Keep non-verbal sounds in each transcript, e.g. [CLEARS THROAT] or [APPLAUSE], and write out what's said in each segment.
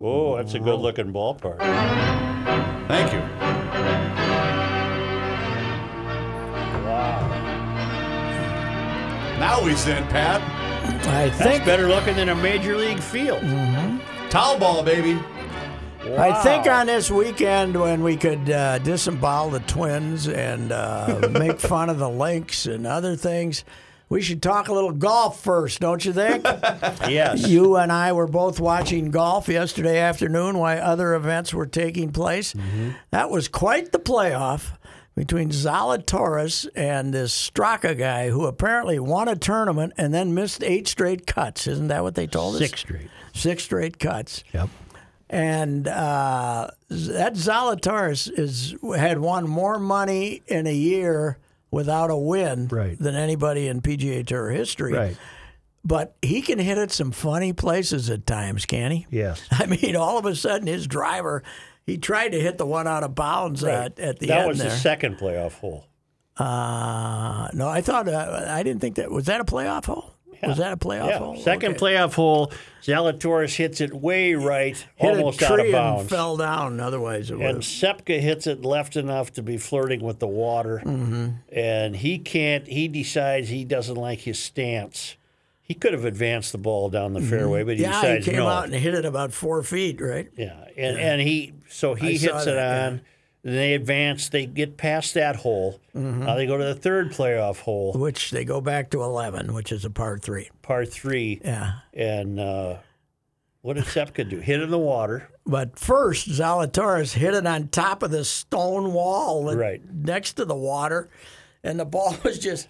Whoa, that's a good looking ballpark. Thank you. Wow. Now he's in, Pat. I That's think better looking than a major league field. Town ball, baby. I think on this weekend when we could uh, disembowel the twins and uh, [LAUGHS] make fun of the links and other things, we should talk a little golf first, don't you think? [LAUGHS] Yes. you and I were both watching golf yesterday afternoon while other events were taking place. That was quite the playoff between Zalatoris and this Straka guy who apparently won a tournament and then missed eight straight cuts. Isn't that what they told us? Six straight. Six straight cuts. Yep. and uh, that Zalatoris is had won more money in a year without a win Right. than anybody in PGA Tour history. Right. But he can hit at some funny places at times, can he? Yes. [LAUGHS] I mean, all of a sudden, his driver, he tried to hit the one out of bounds at, at the that end was there. the second playoff hole. uh, no, I thought uh, I didn't think that was that a playoff hole. Was that a playoff Yeah. hole? Second Okay. playoff hole. Zalatoris hits it way right, Hit almost out of bounds. fell down. Otherwise, it And. Sepka hits it left enough to be flirting with the water. Mm-hmm. And he can't, he decides he doesn't like his stance. He could have advanced the ball down the fairway, but he Mm-hmm. Yeah, he came no. out and hit it about four feet, right? Yeah, and and he so he I hits it on. Then they advance. They get past that hole. Mm-hmm. Now they go to the third playoff hole, Which they go back to 11, which is a par three. par three. Yeah. And uh, what did Sepka do? Hit in the water. But first, Zalatoris hit it on top of the stone wall Right. next to the water, and the ball [LAUGHS] was just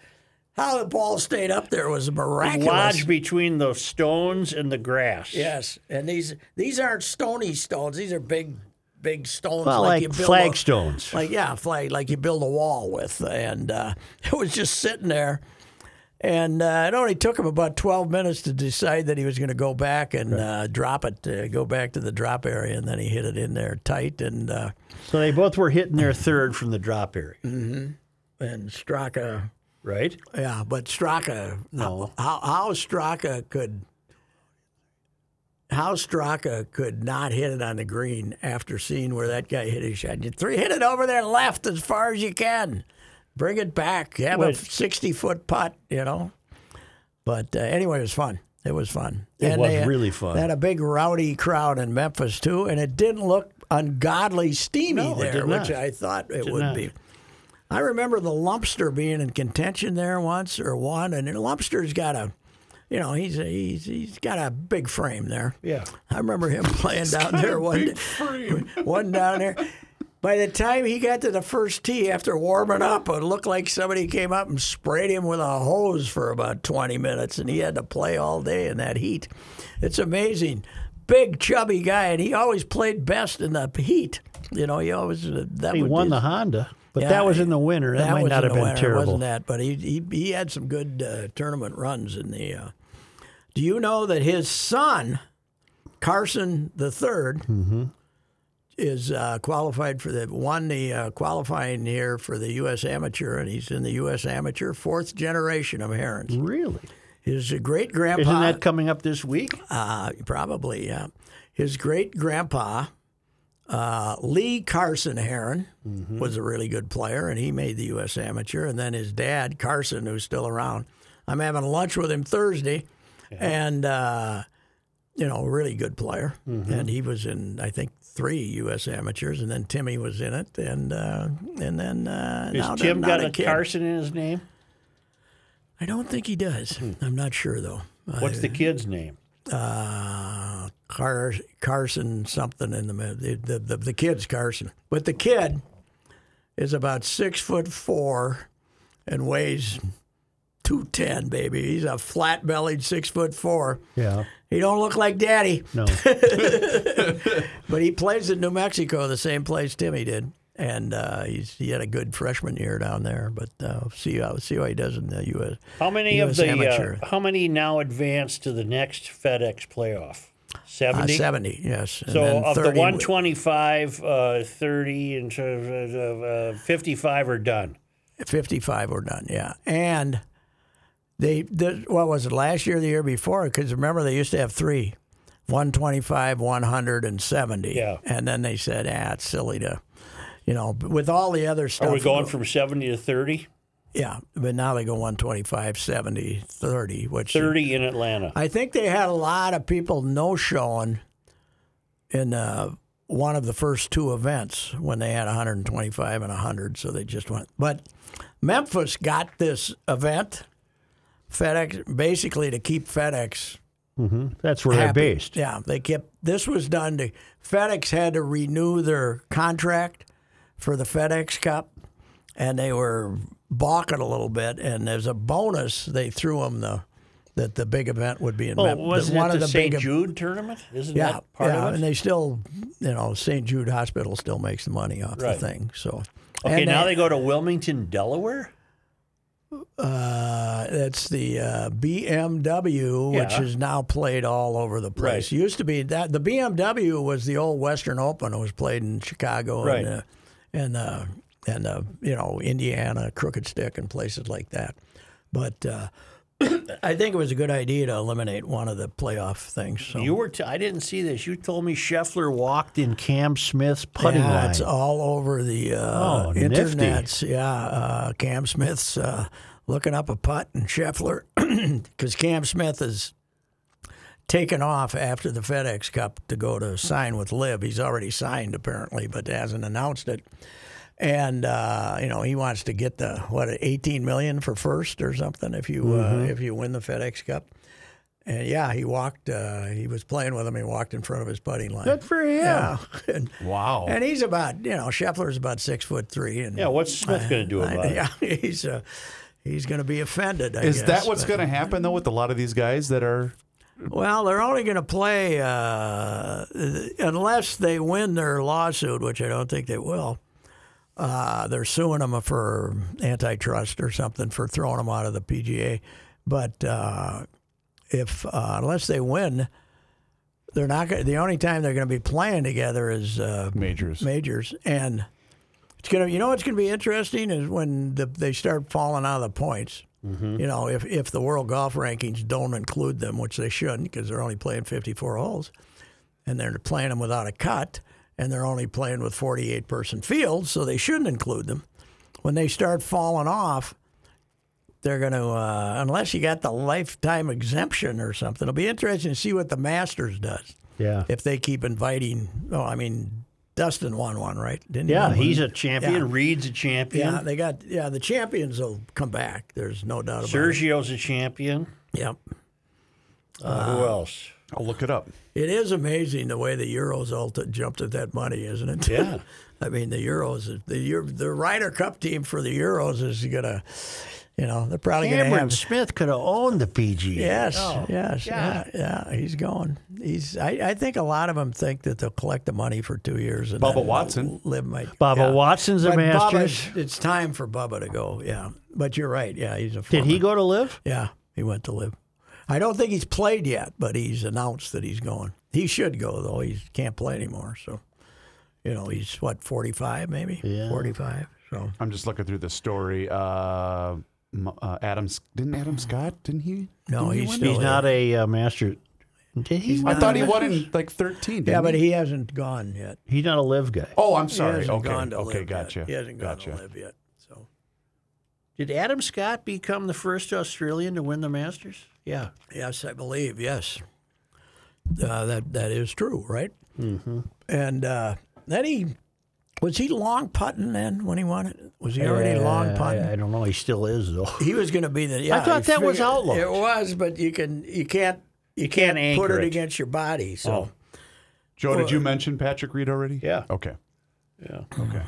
how the ball stayed up there was miraculous. Lodged between the stones and the grass. Yes, and these these aren't stony stones; these are big, big stones Well, like, like, you build flagstones. Like yeah, flag like you build a wall with, and uh, [LAUGHS] it was just sitting there. And uh, it only took him about 12 minutes to decide that he was going to go back and uh, drop it, uh, go back to the drop area, and then he hit it in there tight. And uh, So they both were hitting their third from the drop area, and Straka, right? yeah, but Straka, No. how how Straka could how Straka could not hit it on the green after seeing where that guy hit his shot. You three hit it over there left as far as you can. Bring it back. Have a sixty foot putt, you know. But uh, anyway, it was fun. It was fun. It was they, really fun. They had a big rowdy crowd in Memphis too, and it didn't look ungodly steamy No, there, which. I thought it did would not. be. I remember the Lumpster being in contention there once or one, and Lumpster's got a, you know, he's he's he's got a big frame there. Yeah. I remember him [LAUGHS] playing down there one [LAUGHS] one down there. By the time he got to the first tee after warming up, it looked like somebody came up and sprayed him with a hose for about 20 minutes, and he had to play all day in that heat. It's amazing. Big, chubby guy, and he always played best in the heat. You know, he always uh, that He won be- the Honda, but Yeah, that was in the winter. That, might not have been winter, terrible. wasn't that? But he he, he had some good uh, tournament runs in the. Uh, do you know that his son, Carson the 3rd Mm-hmm. is uh, qualified for the won the uh, qualifying here for the U.S. Amateur, and he's in the U.S. Amateur fourth generation of Herrons. Really? His great grandpa. Isn't that coming up this week? Uh, probably, yeah. His great grandpa, uh, Lee Carson Herron, was a really good player, and he made the U.S. Amateur. And then his dad, Carson, who's still around. I'm having lunch with him Thursday, and uh, you know, really good player. And he was in, I think, three U.S. Amateurs, and then Timmy was in it, and uh, and then uh, now not got a a. Carson in his name? I don't think he does. I'm not sure though. What's the kid's name? uh, Car- Carson something in the middle. The, the, the, the kid's Carson. But the kid is about six foot four and weighs two ten, baby. He's a flat bellied six foot four. Yeah. He don't look like Daddy, No. [LAUGHS] but he plays in New Mexico, the same place Timmy did, and uh, he's he had a good freshman year down there. But uh, see how see how he does in the U.S. How many US of the uh, how many now advance to the next FedEx playoff? Uh, 70? 70, yes. And So of the 30 wi- 125, uh, 30 and uh, uh, 55 are done. 55 are done, yeah. And they, the, what was it, last year or the year before? Because remember, they used to have three 125, 100, and 70. Yeah. And then they said, ah, it's silly to, you know, with all the other stuff. Are we going from 70 to 30? Yeah, but now they go 125, 70, 30, which 30 in Atlanta. I think they had a lot of people no showing in uh, one of the first two events when they had 125 and 100, so they just went. But Memphis got this event, FedEx, basically to keep FedEx mm-hmm. That's where happy. they're based. Yeah, they kept this was done to FedEx had to renew their contract for the FedEx Cup, and they were balking a little bit. And as a bonus, they threw them the that the big event would be in Oh, Mem- wasn't one it of the, the St. big Jude tournament? Isn't yeah, that part yeah, of and they still, you know, St. Jude Hospital still makes the money off Right. the thing. So Okay, and now they go to Wilmington, Delaware? Uh, it's the uh, BMW, which is now played all over the place. Right. Used to be that the BMW was the old Western Open. It was played in Chicago Right. and uh, and uh, and uh, you know Indiana, Crooked Stick, and places like that. But uh, I think it was a good idea to eliminate one of the playoff things. So. You were. T- I didn't see this. You told me Scheffler walked in Cam Smith's putting yeah, line. it's all over the uh, Oh, nifty. Yeah, uh, Cam Smith's uh, looking up a putt and Scheffler [CLEARS THROAT] because Cam Smith is taken off after the FedEx Cup to go to sign with Liv. He's already signed apparently, but hasn't announced it. And uh, you know he wants to get the what eighteen million for first or something if you uh, if you win the FedEx Cup. And yeah, he walked. Uh, he was playing with him. He walked in front of his putting line. Good for him. Yeah. [LAUGHS] And, Wow. and he's about, you know, Scheffler's about six foot three. And Yeah, what's Smith going to do I- about it? [LAUGHS] yeah, he's uh, he's going to be offended. I Is guess, that what's going to happen though with a lot of these guys that are? Well, they're only going to play uh, unless they win their lawsuit, which I don't think they will. Uh, they're suing them for antitrust or something for throwing them out of the PGA. But uh, if uh, unless they win, they're not. Gonna, the only time they're going to be playing together is uh, Majors. majors, and it's gonna. You know what's going to be interesting is when the, they start falling out of the points. You know, if if the world golf rankings don't include them, which they shouldn't, because they're only playing 54 holes, and they're playing them without a cut, and they're only playing with 48 person fields, so they shouldn't include them. When they start falling off, they're going to, uh, unless you got the lifetime exemption or something, it'll be interesting to see what the Masters does Yeah. if they keep inviting. Oh, I mean, Dustin won one, right? Didn't he Yeah, win he's a champion. Yeah. Reed's a champion. Yeah, they got yeah. The champions will come back. There's no doubt about it. Sergio's a champion. Yep. Uh, who else? I'll look it up. It is amazing the way the Euros all t- jumped at that money, isn't it? Yeah. [LAUGHS] I mean, the Euros, the Euro- the Ryder Cup team for the Euros is gonna, you know, they're probably gonna Cameron have. Smith could have owned the PGA. Yes, Oh, yes, yeah, yeah. He's going. He's. I, I think a lot of them think that they'll collect the money for two years. And Bubba Watson. live might. Bubba yeah. Watson's a But Masters. Bubba's- it's time for Bubba to go. Yeah, but you're right. Yeah, he's a. Did he go to Liv? Yeah, he went to Liv. I don't think he's played yet, but he's announced that he's going. He should go though. He can't play anymore. So, you know, he's what forty five, maybe Yeah. forty five. So I'm just looking through the story. Uh, uh, Adams didn't Adam Scott? Didn't he? No, didn't he's win? still- He's not a uh, master. Did he? I thought he won in like 13. yeah, didn't but he? he hasn't gone yet. He's not a Liv guy. Oh, I'm He sorry. hasn't Okay. gone to Okay. Liv Gotcha. Yet. He hasn't gone gotcha. to Liv yet. So Did Adam Scott become the first Australian to win the Masters? Yeah. yes, I believe yes. Uh, that that is true, right? Mm-hmm. And uh, then he was he long putting then when he won it. Was he already long Uh, putting? I, I don't know. He still is though. He was going to be the. Yeah, thought he that was figured- outlawed. It was, but you can you can't you can't, Can't put it, it. against your body. So Oh. Joe, did you mention Patrick Reed already? Yeah. Okay. Yeah. Okay.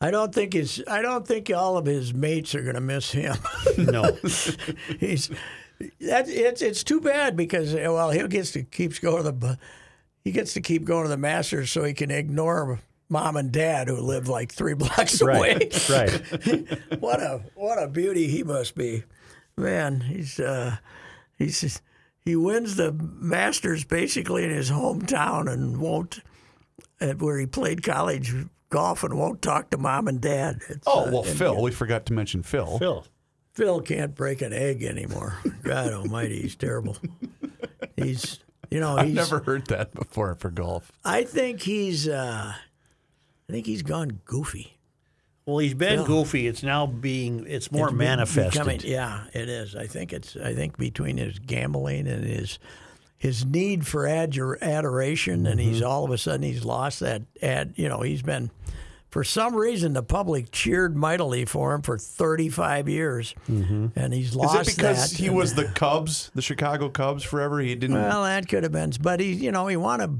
I don't think his. I don't think all of his mates are going to miss him. No. [LAUGHS] He's that. It's it's too bad because well he gets to keeps going to the he gets to keep going to the Masters so he can ignore mom and dad who live like three [LAUGHS] blocks away. right. Right. [LAUGHS] what a what a beauty he must be, man. He's uh, he's he wins the Masters basically in his hometown and won't at where he played college golf and won't talk to mom and dad. It's, Oh uh, well, Phil. We forgot to mention Phil. Phil. Phil can't break an egg anymore. God Almighty, he's terrible. He's you know I've he's. never heard that before for golf. I think he's. Uh, I think he's gone goofy. Well, he's been Phil. goofy. It's now being. It's more It's manifested. becoming- yeah, it is. I think it's. I think between his gambling and his his need for adjur- adoration, and he's all of a sudden he's lost that ad. You know, he's been for some reason the public cheered mightily for him for 35 years, mm-hmm. and he's Is lost it because he was the [LAUGHS] Cubs, the Chicago Cubs, forever? He didn't. Well, that could have been, but he, you know, he won a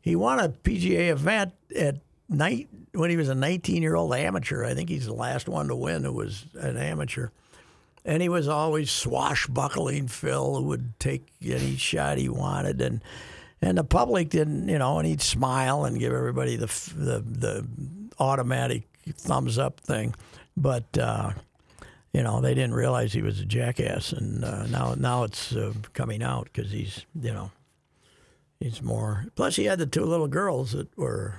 he won a PGA event at night when he was a 19 year old amateur. I think he's the last one to win who was an amateur, and he was always swashbuckling Phil who would take any shot he wanted, and and the public didn't, you know, and he'd smile and give everybody the the the automatic thumbs up thing, but. uh you know, they didn't realize he was a jackass, and uh, now now it's uh, coming out because he's you know he's more. Plus, he had the two little girls that were,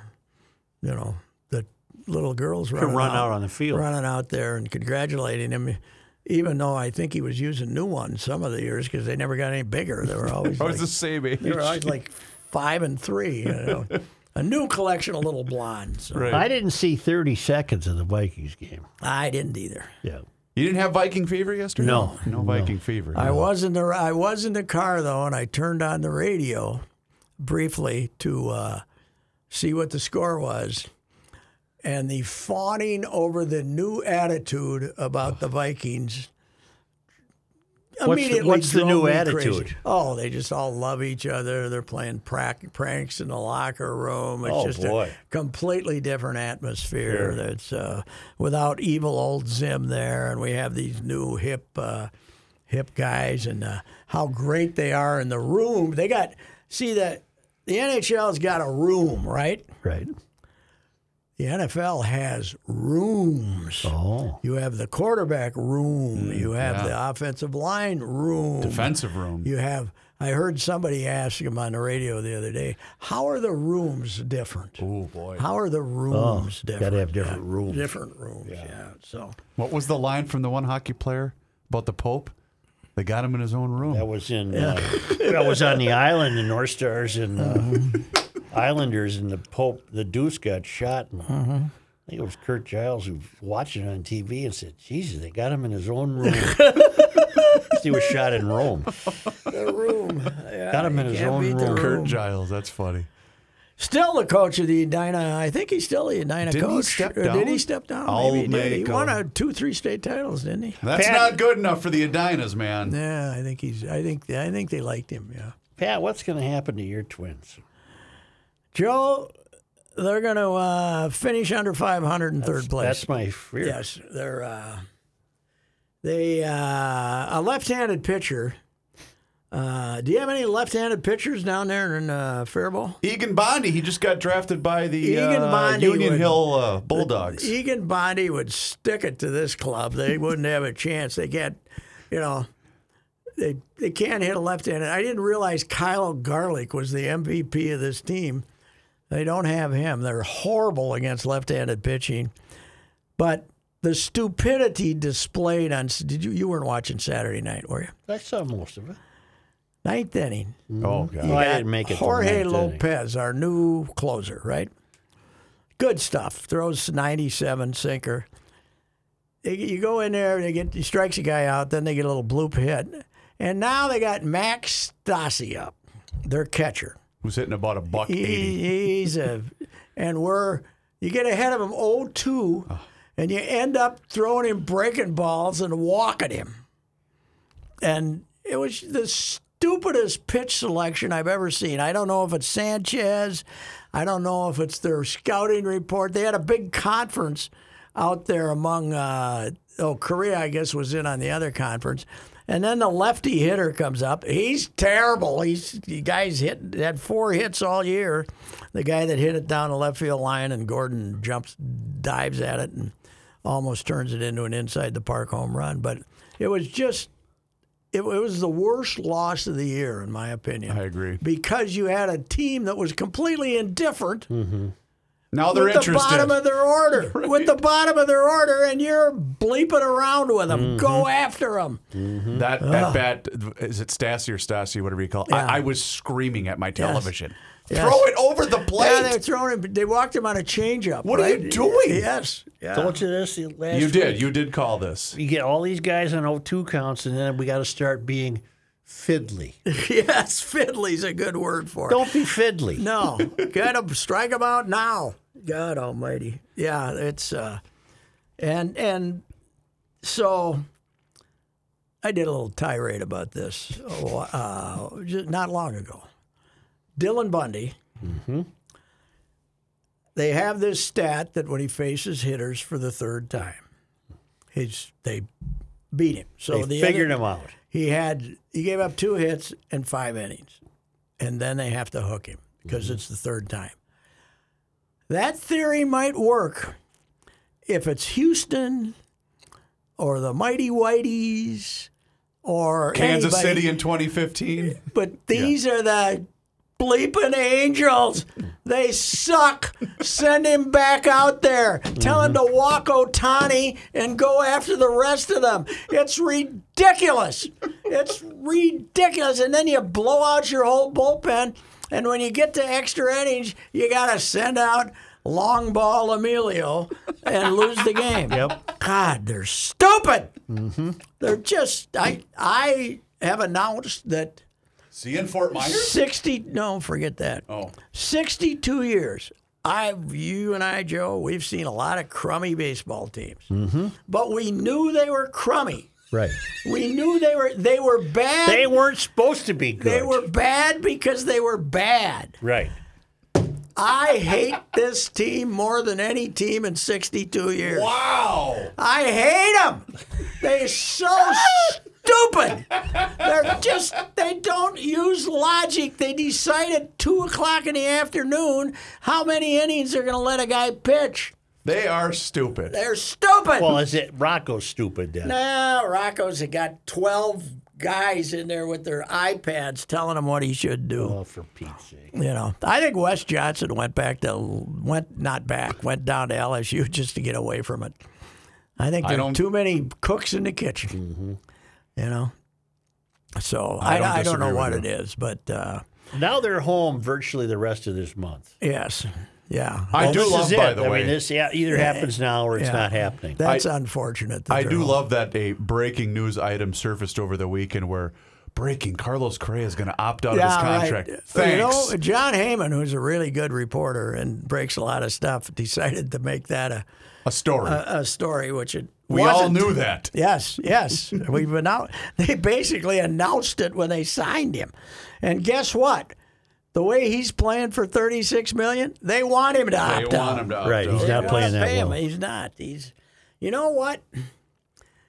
you know, the little girls running run out on the field. running out there and congratulating him. Even though I think he was using new ones some of the years because they never got any bigger. They were always [LAUGHS] I was like, the same age. they were always like five and three. You know? [LAUGHS] a new collection of little blondes. So Right. I didn't see 30 seconds of the Vikings game. I didn't either. Yeah. You didn't have Viking fever yesterday? No. no Viking fever. I was in the I was in the car though, and I turned on the radio briefly to uh, see what the score was, and the fawning over the new attitude about the Vikings. What's the- what's the new attitude? crazy. Oh, they just all love each other. They're playing pranks in the locker room. It's Oh, just boy. a completely different atmosphere. That's uh, without evil old Zim there, and we have these new hip. Uh, hip guys and uh, how great they are in the room. They got see that the NHL's got a room, right? Right. The NFL has rooms. Oh. You have the quarterback room. you have yeah. the offensive line room. defensive room. You have. I heard somebody ask him on the radio the other day, "How are the rooms different? Oh boy. How are the rooms different? gotta have different Yeah, rooms. Different rooms. Yeah. So What was the line from the one hockey player about the Pope? They got him in his own room. That was in. Uh, that was on the island. in North Stars and uh, Islanders and the Pope. The Deuce got shot. And I think it was Curt Giles who watched it on TV and said, "Jesus, they got him in his own room." [LAUGHS] he was shot in Rome. the room. Yeah, Got him in his own beat the room. Curt. Giles. That's funny. Still the coach of the Edina. I think he's still the Edina Didn't he coach. step Or Did he down? step down? I'll Maybe he did. He won a- a two, three state titles, didn't he? That's Pat- not good enough for the Edinas, man. Yeah, I think he's. I think. I think they liked him. Yeah. Pat, what's going to happen to your twins? Joe, they're going to uh, finish under 500 in third place. That's my fear. Yes, they're. Uh, they uh, a left-handed pitcher. Uh, do you have any left-handed pitchers down there in uh, Faribault? Egan Bondy, he just got drafted by the Egan uh, Union would- Hill uh, Bulldogs. Egan Bondi would stick it to this club. They wouldn't have a chance. They can't, you know, they they can't hit a left-handed. I didn't realize Kyle Garlick was the MVP of this team. They don't have him. They're horrible against left-handed pitching. But the stupidity displayed on did you you weren't watching Saturday night, were you? I saw most of it. Ninth inning. oh, God. Oh, I got didn't make it. Jorge ninth inning. Lopez, our new closer, right? Good stuff. Throws 97 sinker. You go in there, they get he strikes a guy out, then they get a little bloop hit, and now they got Max Stassi up, their catcher. Who's hitting about a buck He, eighty. he's a, and we're you get ahead of him 0-2, and you end up throwing him breaking balls and walking him. And it was the stupidest pitch selection I've ever seen. I don't know if it's Sanchez. I don't know if it's their scouting report. They had a big conference out there among uh, oh Correa, I guess was in on the other conference. And then the lefty hitter comes up. He's terrible. He's the guy's hit had four hits all year. The guy that hit it down the left field line, and Gordon jumps, dives at it, and almost turns it into an inside the park home run. But it was just it, it was the worst loss of the year, in my opinion. I agree. Because you had a team that was completely indifferent mm-hmm. Now they're with the bottom of their order, [LAUGHS] with the bottom of their order, and you're bleeping around with them. Go mm-hmm. after them. Mm-hmm. That at bat is it Stassi or Stassi, whatever you call it. Yeah. I, I was screaming at my television. Yes. Throw it over the plate. Yeah, they're throwing him. They walked him on a changeup. What are you doing? Yes. Yeah. Told you this last you did. week. You did call this. You get all these guys on 0-2 counts, and then we got to start being fiddly. [LAUGHS] yes, fiddly's a good word for it. Don't be fiddly. No, [LAUGHS] get him, strike him out now. God Almighty, yeah, it's uh, and and so I did a little tirade about this oh, uh, just not long ago. Dylan Bundy. They have this stat that when he faces hitters for the third time, he's they beat him. So They the figured other- him out. he had he gave up two hits in five innings, and then they have to hook him because it's the third time. That theory might work if it's Houston or the Mighty Whiteys or Kansas anybody. City in 2015. But these are the bleeping angels. They suck. Send him back out there. Tell him to walk Ohtani and go after the rest of them. It's ridiculous. It's ridiculous. And then you blow out your whole bullpen. And when you get to extra innings, you got to send out long ball Emilio and lose the game. Yep. God, they're stupid. They're just. I I have announced that See in Fort Myers? 60 no forget that Oh. 62 years i've you and i joe we've seen a lot of crummy baseball teams Mm-hmm. but we knew they were crummy Right. we knew they were they were bad They weren't supposed to be good. They were bad because they were bad right. i hate this team more than any team in 62 years Wow. I hate them. They're so stupid. They're just, they don't use logic. They decide at 2 o'clock in the afternoon how many innings they're going to let a guy pitch. They are stupid. They're stupid. Well, is it Rocco's stupid then? no, Rocco's got 12 guys in there with their iPads telling him what he should do. Oh, for Pete's sake. You know, I think Wes Johnson went back to went not back, went down to LSU just to get away from it. I think I are too many cooks in the kitchen. You know, so I, I don't I, don't know what with it is, but uh, Now they're home virtually the rest of this month. yes, yeah, I do love, by it. the I way. mean, this yeah, either happens now or it's yeah. not happening. that's unfortunate. that I do love that a breaking news item surfaced over the weekend where breaking Carlos Correa is going to opt out of his contract. Right. Thanks. You know, Jon Heyman, who's a really good reporter and breaks a lot of stuff, decided to make that a, a story. a, a story, which it we all knew that. Yes, yes. [LAUGHS] We've announced. They basically announced it when they signed him, and guess what? The way he's playing for thirty six million, they want him to They opt want out. him to opt Right, out. he's not wanna playing that pay him. well. He's not. He's. You know what?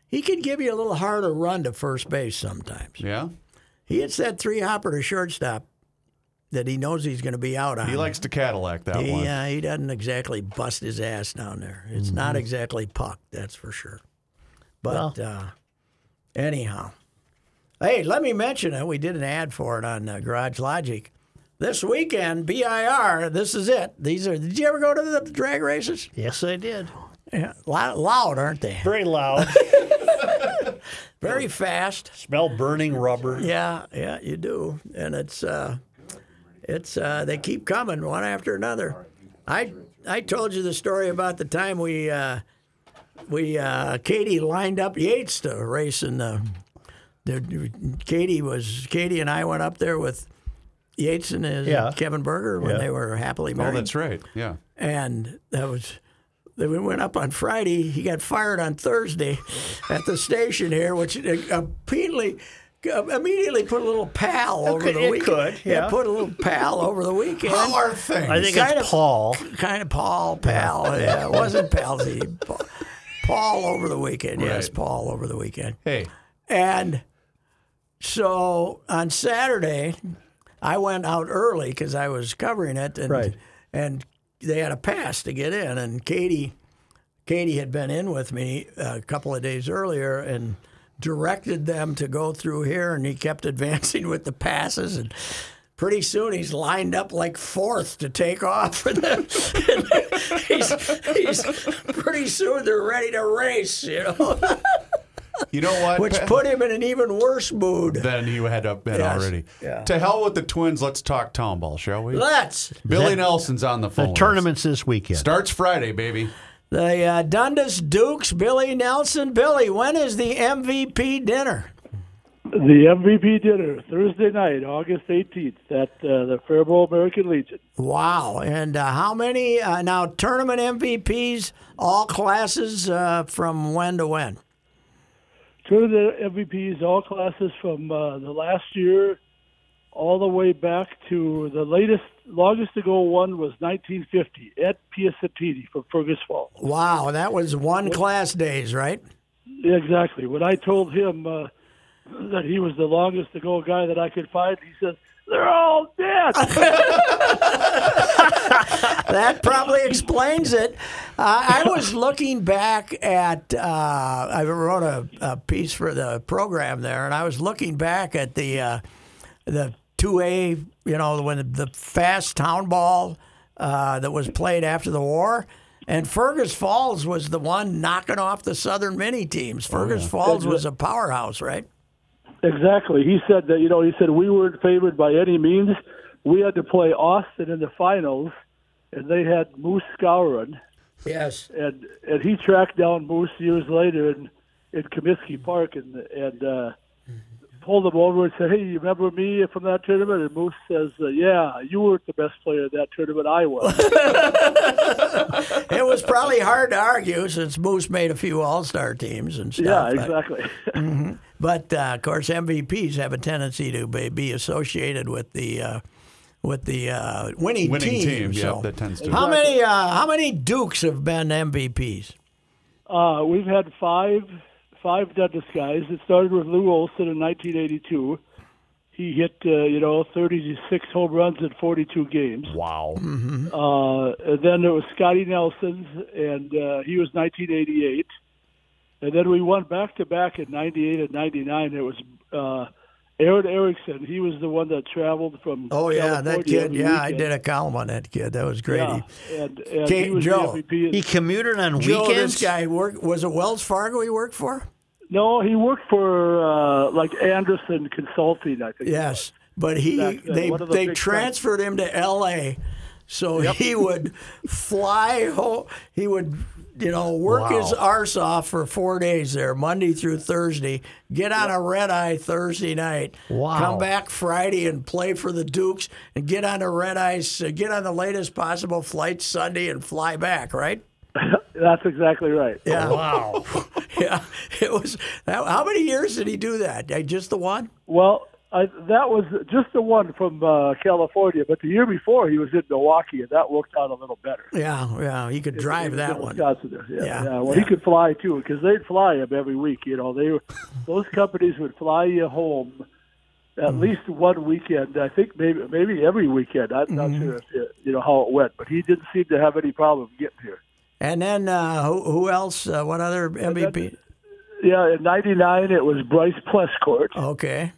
He could give you a little harder run to first base sometimes. Yeah. He hits that three hopper to shortstop that he knows he's going to be out on. He likes to Cadillac that He, one. uh, he doesn't exactly bust his ass down there. It's Mm-hmm. not exactly puck, that's for sure. But uh, anyhow, hey, let me mention it. We did an ad for it on uh, Garage Logic. This weekend, BIR, this is it. These are, did you ever go to the drag races? yes, I did. Yeah, loud, loud aren't they? Very loud. [LAUGHS] Very fast. Smell burning rubber. Yeah, yeah, you do, and it's uh, it's uh, they keep coming one after another. I I told you the story about the time we uh, we uh, Katie lined up Yates to race in the. the Katie was Katie and I went up there with Yates and his Yeah. Kevin Berger when Yeah. they were happily married. Oh, that's right. Yeah. and that was then we went up on Friday. He got fired on Thursday at the station here, which apparently uh, immediately put a little pal over could- the it weekend. could, yeah. put a little pal over the weekend. How are things? I think kind it's of- Paul. kind of Paul, pal. Yeah, it wasn't [LAUGHS] palsy. Paul, Paul over the weekend. Yes, Paul over the weekend. hey, And so on Saturday, I went out early because I was covering it, and Right. and they had a pass to get in, and Katie, Katie had been in with me a couple of days earlier and directed them to go through here, and he kept [LAUGHS] advancing with the passes and. Pretty soon he's lined up like fourth to take off for them. [LAUGHS] he's, he's pretty soon they're ready to race, you know, [LAUGHS] you know what? which put him in an even worse mood. than he had up been Yes. already. Yeah. To hell with the Twins. Let's talk town ball, shall we? Let's. Billy that- Nelson's on the phone. The with tournament's this weekend. starts Friday, baby. The uh, Dundas Dukes, Billy Nelson. Billy, when is the MVP dinner? The MVP dinner Thursday night, August 18th, at uh, the Faribault American Legion. Wow. And uh, how many, uh, now, tournament MVPs, all classes uh, from when to when? Tournament MVPs, all classes from uh, the last year all the way back to the latest, longest ago one was 1950. Ed Piacentini from Fergus Falls. Wow. That was one class days, right? Exactly. When I told him uh, that he was the longest ago guy that I could find, he said, "They're all dead." [LAUGHS] that probably explains it. Uh, I was looking back at, uh, I wrote a, a piece for the program there, and I was looking back at the uh, the two A, you know, when the, the fast town ball uh, that was played after the war. And Fergus Falls was the one knocking off the Southern mini teams. Fergus Falls was a powerhouse, right? Exactly. He said that, you know, he said we weren't favored by any means. We had to play Austin in the finals, and they had Moose Skowron, Yes. and and he tracked down Moose years later in in Comiskey Park and and uh, pulled him over and said, "Hey, you remember me from that tournament?" And Moose says, uh, "Yeah, you weren't the best player in that tournament. I was." [LAUGHS] It was probably hard to argue since Moose made a few All Star teams and stuff. yeah, but- exactly. [LAUGHS] But uh, of course, MVPs have a tendency to be, be associated with the uh, with the uh, winning, Winning team. team, yeah, so. that tends to. How many uh, how many Dukes have been MVPs? Uh, we've had five five Douglas guys. It started with Lou Olson in 1982. He hit uh, you know 36 home runs in 42 games. Wow. Uh, and then there was Scotty Nelson's, and uh, he was 1988. And then we won back to back in 98 and 99. It was uh, Aaron Erickson. He was the one that traveled from. Oh yeah, that kid. every Yeah, I did a column on that kid. That was great. Yeah, and, and Kate he was Joe. the MVP. He commuted on Joe, weekends. this guy worked. Was it Wells Fargo he worked for? No, he worked for uh, like Andersen Consulting, I think. Yes, but he Back they the they big transferred him to L.A. So he would fly home. He would, you know, work his arse off for four days there, Monday through Thursday. Get on a red eye Thursday night. Wow. Come back Friday and play for the Dukes, and get on a red eye. uh, Get on the latest possible flight Sunday and fly back. Right? [LAUGHS] That's exactly right. Yeah. Wow. [LAUGHS] Yeah. It was. How how many years did he do that? Uh, Just the one? Well, I, that was just the one from uh, California, but the year before he was in Milwaukee, and that worked out a little better. Yeah. Yeah. He could drive in that one. Yeah, Yeah, yeah. Well, yeah. he could fly too because they'd fly him every week. You know, they were those companies would fly you home at Mm-hmm. least one weekend. I think maybe maybe every weekend. I'm Mm-hmm. not sure if it, you know how it went, but he didn't seem to have any problem getting here. And then uh, who, who else? Uh, what other MVP? Yeah, in '99 it was Bryce Plescourt, Okay.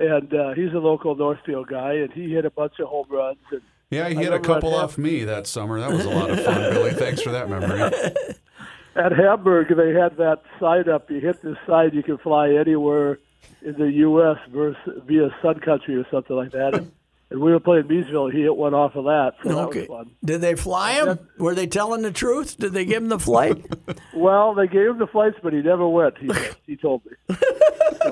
And uh, he's a local Northfield guy, and he hit a bunch of home runs. And Yeah, he I hit a couple at off me that summer. That was a lot of fun, Billy. [LAUGHS] Thanks for that memory. at Hamburg, they had that sign up. You hit this sign, you can fly anywhere in the U.S. versus via Sun Country or something like that. And, and we were playing Miesville. He hit one off of that, so Okay. that was fun. Did they fly him? Were they telling the truth? Did they give him the flight? [LAUGHS] Well, they gave him the flights, but he never went. He [LAUGHS] he told me.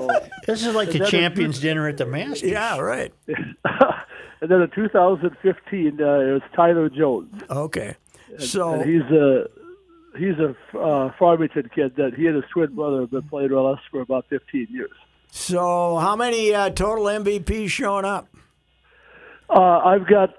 So, This is like the then it- champions dinner at the Masters. yeah, right. [LAUGHS] and then in 2015, uh, it was Tyler Jones. Okay. And So he's a he's a uh, Farmington kid that he and his twin brother have been playing with us for about 15 years. So, how many uh, total MVPs showing up? Uh, I've got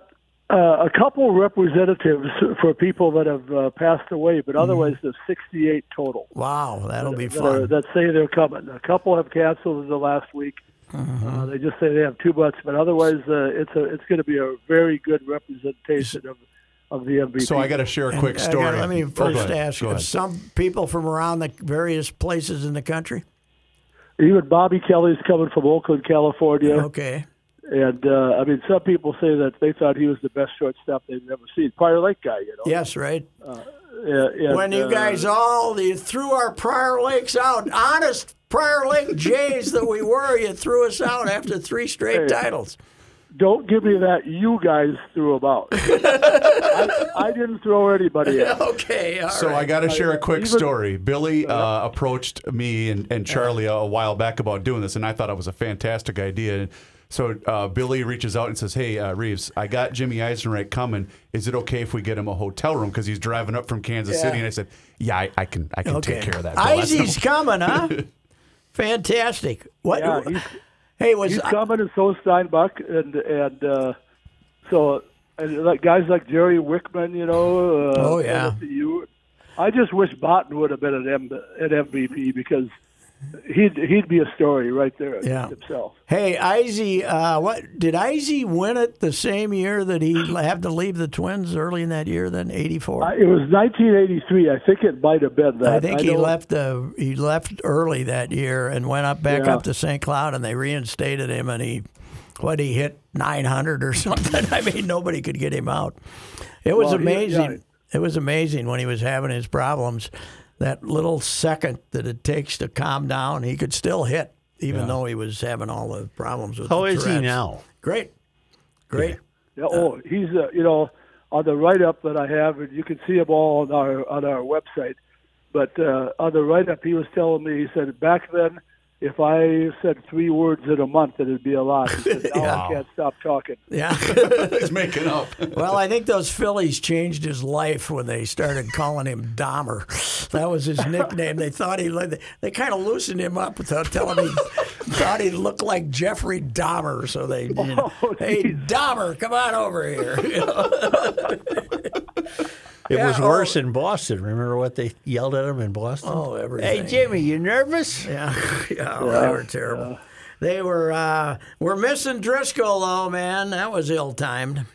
uh, a couple representatives for people that have uh, passed away, but otherwise there's 68 total. Wow, that'll be that, are, fun. that say they're coming. A couple have canceled in the last week. Uh, they just say they have too much, but otherwise uh, it's a it's going to be a very good representation of of the MVP. So I got to share a quick I gotta- story. let me Oh, first ahead. ask you: some people from around the various places in the country. Even Bobby Kelly's coming from Oakland, California. Okay. And uh, I mean, some people say that they thought he was the best shortstop they've ever seen. Prior Lake guy, you know. Yes, right. Uh, and, when you uh, guys all you threw our Prior Lakes out, honest Prior Lake Jays that we were, you threw us out after three straight titles. don't give me that. You guys threw him out. [LAUGHS] I, I didn't throw anybody out. Okay, all So right. I got to share a quick even- story. Billy uh, approached me and, and Charlie a while back about doing this, and I thought it was a fantastic idea. So uh, Billy reaches out and says, "Hey uh, Reeves, I got Jimmy Eisenreich coming. Is it okay if we get him a hotel room because he's driving up from Kansas Yeah. City?" And I said, "Yeah, I, I can. I can okay. take care of that." Bill. No- coming, huh? [LAUGHS] Fantastic. What? Yeah, he's, [LAUGHS] hey, was he's coming, and so is Steinbach, and and uh, so and like guys like Jerry Wickman, you know. Uh, Oh, yeah. You, I just wish Botten would have been an, M, an MVP because he'd he'd be a story right there Yeah. himself. Hey, Izzy, uh, what did Izzy win it the same year that he had to leave the Twins early in that year? Then eighty four. I, it was 1983. I think it might have been that. I think he don't- left the he left early that year and went up back Yeah. up to St. Cloud and they reinstated him and he what he hit 900 or [LAUGHS] something. I mean nobody could get him out. It was Well, he- amazing. yeah. It was amazing when he was having his problems. That little second that it takes to calm down, he could still hit even though he was having all the problems with. How the is he now? Great, great. Yeah, oh, he's uh, you know on the write up that I have, and you can see them all on our on our website. But uh, on the write up, he was telling me he said back then, if I said three words in a month, it'd be a lot. He said, [LAUGHS] now I can't stop talking. Yeah. [LAUGHS] he's making up. Well, I think those Phillies changed his life when they started calling him Dahmer. That was his nickname. They thought he they kind of loosened him up without telling him thought he looked like Jeffrey Dahmer. So they, you [LAUGHS] know, Oh, hey geez. Dahmer, come on over here. You know? It Yeah, was oh. worse in Boston. Remember what they yelled at him in Boston? Oh, everything. Hey, Jimmy, you nervous? Yeah, [LAUGHS] yeah, they were terrible. They were. Uh, we're missing Driscoll though, man. That was ill timed.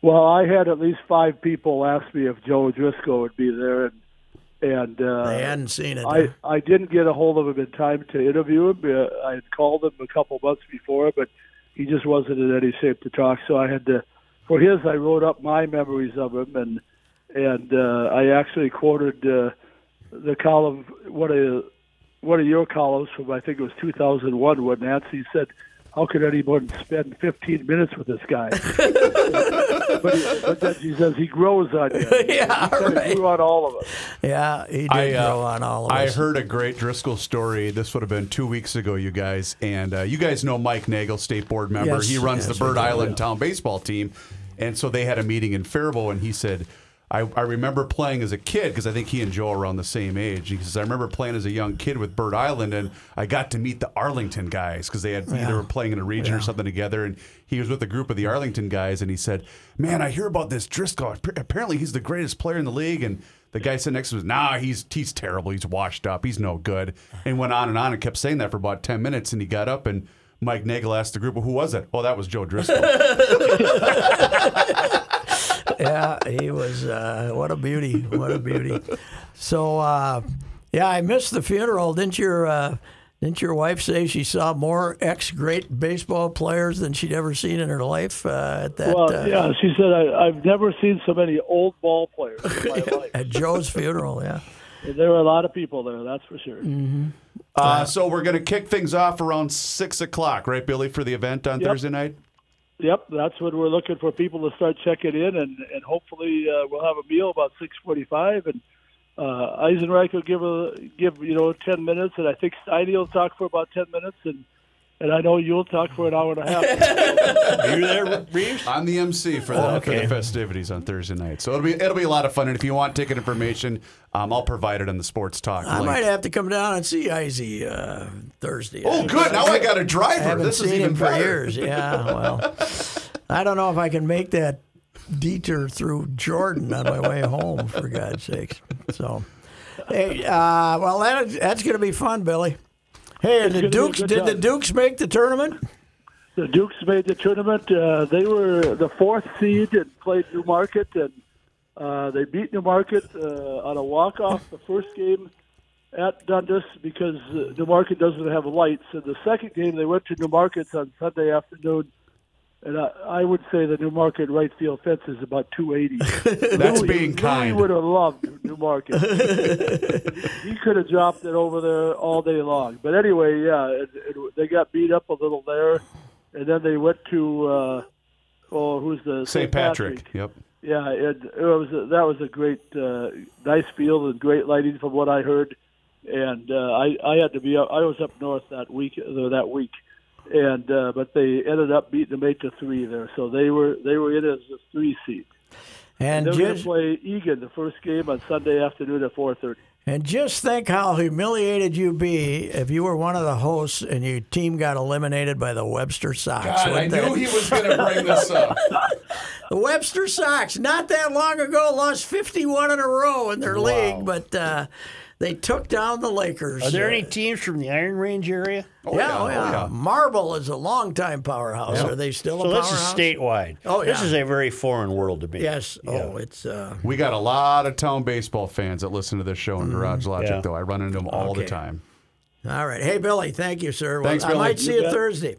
Well, I had at least five people ask me if Joe Driscoll would be there, and and uh, They hadn't seen it. I I didn't get a hold of him in time to interview him. Uh, I had called him a couple months before, but he just wasn't in any shape to talk. So I had to, for his, I wrote up my memories of him, and and uh, I actually quoted uh, the column one of one of your columns from I think it was 2001 when Nancy said. How could anyone spend 15 minutes with this guy? [LAUGHS] but, he, but then she says he grows on you. [LAUGHS] yeah, He kinda right. grew on all of us. Yeah, he did I, uh, grow on all of I us. I heard a great Driscoll story. This would have been two weeks ago, you guys. And uh, you guys know Mike Nagel, state board member. Yes, he runs yes, the Bird do, Island Town baseball team. And so they had a meeting in Faribault, and he said, I, I remember playing as a kid because I think he and Joe are around the same age. He says, I remember playing as a young kid with Bird Island, and I got to meet the Arlington guys because they had either were playing in a region or something together. And he was with a group of the Arlington guys, and he said, Man, I hear about this Driscoll. Apparently, he's the greatest player in the league. And the guy sitting next to him was, Nah, he's he's terrible. He's washed up. He's no good. And went on and on and kept saying that for about 10 minutes. And he got up, and Mike Nagel asked the group, well, Who was it? Oh, that was Joe Driscoll. [LAUGHS] [LAUGHS] yeah, he was. Uh, what a beauty! What a beauty! So, uh, yeah, I missed the funeral. Didn't your uh, Didn't your wife say she saw more ex great baseball players than she'd ever seen in her life uh, at that Well, uh, yeah, she said I, I've never seen so many old ball players in my [LAUGHS] life. at Joe's funeral? Yeah. [LAUGHS] There were a lot of people there, that's for sure. Uh, so we're going to kick things off around six o'clock, right, Billy, for the event on Yep. Thursday night. Yep, that's when we're looking for people to start checking in, and and hopefully uh, we'll have a meal about six forty-five, and uh, Eisenreich will give a give you know ten minutes, and I think Steiny will talk for about ten minutes, and and I know you'll talk for an hour and a half. Are [LAUGHS] you there, Reeves? I'm the MC for the, for okay. the festivities on Thursday night, so it'll be it'll be a lot of fun. And if you want ticket information, um, I'll provide it on the Sports Talk. I link. might have to come down and see Izzy uh, Thursday. Oh, good! Now I got a driver. haven't This is seen even him for better. years. Yeah, well, I don't know if I can make that detour through Jordan on my way home. For God's sakes. So, hey, uh, well, that, that's going to be fun, Billy. Hey, and the gonna be a Dukes did the. Dukes make the tournament? the Dukes made the tournament. Uh, they were the fourth seed and played Newmarket, and uh, they beat Newmarket uh, on a walk-off the first game at Dundas because uh, Newmarket doesn't have lights. And the second game, they went to Newmarket on Sunday afternoon. And I, I would say the New Market right field fence is about 280. [LAUGHS] That's Louis- being Louis kind. would have loved New Market. [LAUGHS] he could have dropped it over there all day long. But anyway, yeah, it, it, they got beat up a little there, and then they went to uh, oh, who's the St. Patrick. Yep. Yeah, it, it was a, that was a great, uh, nice field and great lighting from what I heard. And uh, I I had to be up, I was up north that week uh, that week, and uh, but they ended up beating them eight to three there. So they were they were in as a three seed. And They're going to play Eagan the first game on Sunday afternoon at four thirty. and just think how humiliated you'd be if you were one of the hosts and your team got eliminated by the Webster Sox. God, I wouldn't knew he was going to bring this up. [LAUGHS] The Webster Sox, not that long ago, lost 51 in a row in their league, but uh, they took down the Lakers. Are there Uh, any teams from the Iron Range area? Oh, yeah, oh, oh, yeah. yeah. Marble is a longtime powerhouse. Are they still So a this is statewide. Oh, yeah. This is a very foreign world to me. Yes. Oh, it's. Uh, We got a lot of town baseball fans that listen to this show in Garage Logic, Yeah. though. I run into them all the time. all right. Hey, Billy, thank you, sir. Well, Thanks, I might see You you. Thursday.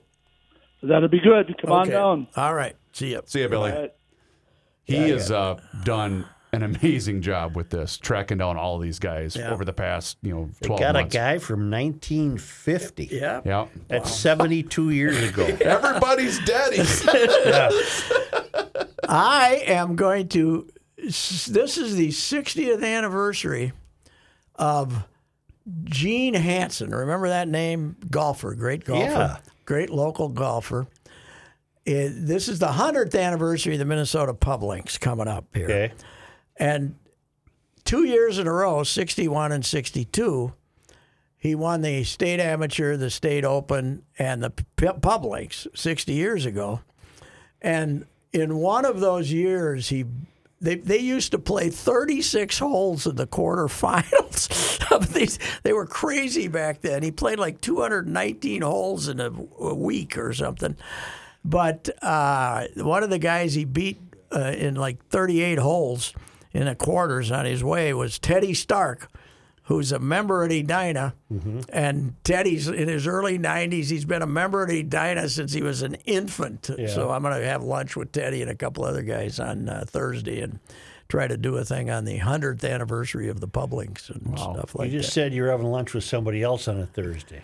That'll be good. Come on down. All right. See you. See you, Billy. All right. He has uh, done an amazing job with this, tracking down all these guys Yeah. over the past, you know, They 12 got months. a guy from 1950. Yeah. Yeah. That's 72 years ago. [LAUGHS] Everybody's daddy. [LAUGHS] I am going to. This is the 60th anniversary of Gene Hansen. Remember that name? Golfer, great golfer, Yeah. great local golfer. It- this is the 100th anniversary of the Minnesota Publics coming up here. Okay. And two years in a row, 61 and 62, he won the state amateur, the state open, and the Publics 60 years ago. And in one of those years, he they, they used to play 36 holes in the quarterfinals [LAUGHS] of these. They were crazy back then. He played like 219 holes in a, a week or something. But uh, one of the guys he beat uh, in like 38 holes in the quarters on his way was Teddy Stark, who's a member at Edina. And Teddy's in his early 90s. He's been a member at Edina since he was an infant. So I'm going to have lunch with Teddy and a couple other guys on uh, Thursday and try to do a thing on the 100th anniversary of the Publics and stuff like that. You just that. said you're having lunch with somebody else on a Thursday.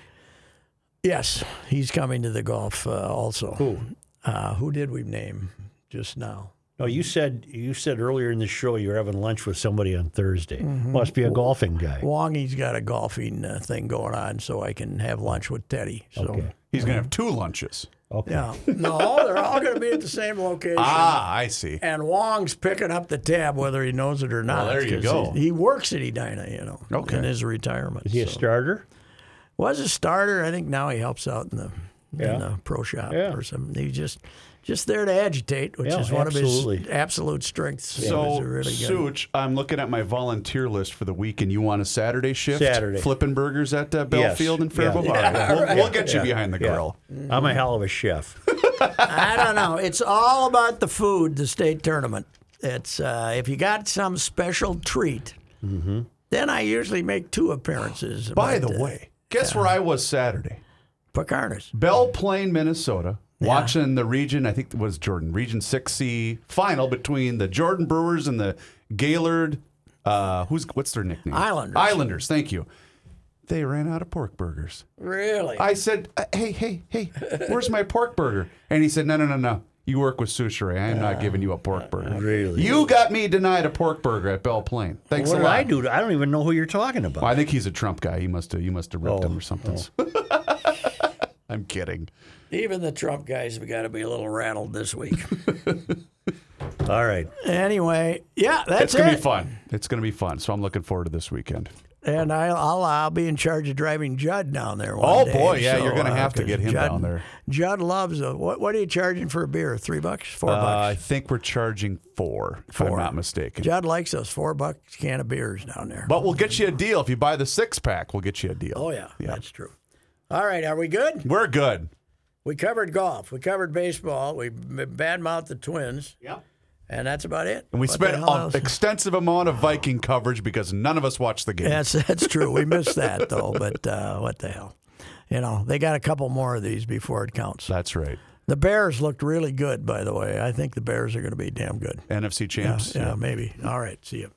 Yes, he's coming to the golf uh, also. Who? Uh, who did we name just now? No, you said you said earlier in the show you were having lunch with somebody on Thursday. Mm-hmm. Must be a golfing guy. Wongy's got a golfing uh, thing going on, so I can have lunch with Teddy. So, Okay. He's going to have two lunches. Okay. yeah. No, they're all going to be at the same location. Ah, I see. And Wong's picking up the tab whether he knows it or not. there you 'cause go. He, he works at Edina, you know, Okay. in his retirement. Is he a starter? Was a starter. I think now he helps out in the Yeah. in the pro shop Yeah. or something. He's just just there to agitate, which Yeah, is one of his absolute strengths. So, He's really. Such, I'm looking at my volunteer list for the week, and you want a Saturday shift? Saturday. Flipping burgers at uh, Yes. Bell Field and Yeah. Faribault? All right. We'll, we'll get you behind the Yeah. grill. I'm a hell of a chef. [LAUGHS] I don't know. It's all about the food. The state tournament. It's uh, if you got some special treat, then I usually make two appearances. By but, the uh, way, guess where I was Saturday? Pacarnas. Belle Plaine, Minnesota. Watching the region, I think it was Jordan, Region 6C final between the Jordan Brewers and the Gaylord, uh, who's what's their nickname? Islanders. Islanders, thank you. They ran out of pork burgers. Really? I said, uh, hey, hey, hey, where's my pork burger? And he said, no, no, no, no. You work with Soucheray. I am not giving you a pork burger. Really? You got me denied a pork burger at Belle Plaine. Thanks what a did lot. I do? I don't even know who you're talking about. Well, I think he's a Trump guy. He must have, you must have ripped Oh, him or something. [LAUGHS] I'm kidding. Even the Trump guys have got to be a little rattled this week. [LAUGHS] All right. anyway, yeah, that's It's gonna it. be fun. It's gonna be fun. So I'm looking forward to this weekend. And I'll, I'll I'll be in charge of driving Judd down there. One Oh, day, Oh, boy, yeah, so, you're gonna uh, have to 'cause get him Judd, down there. Judd loves a. What, what are you charging for a beer? Three bucks? Four Uh, I bucks? think we're charging four, if I'm Four. not mistaken. Judd likes those four bucks can of beers down there. But we'll get you a deal if you buy the six pack. We'll get you a deal. oh yeah, Yeah. that's true. All right, are we good? We're good. We covered golf. We covered baseball. We badmouthed the Twins. Yep. And that's about it. And we What spent an extensive amount of Viking coverage because none of us watched the game. That's that's true. We missed that though. But uh, what the hell? You know, they got a couple more of these before it counts. That's right. The Bears looked really good, by the way. I think the Bears are going to be damn good. NFC champs. yeah, maybe. All right. See you.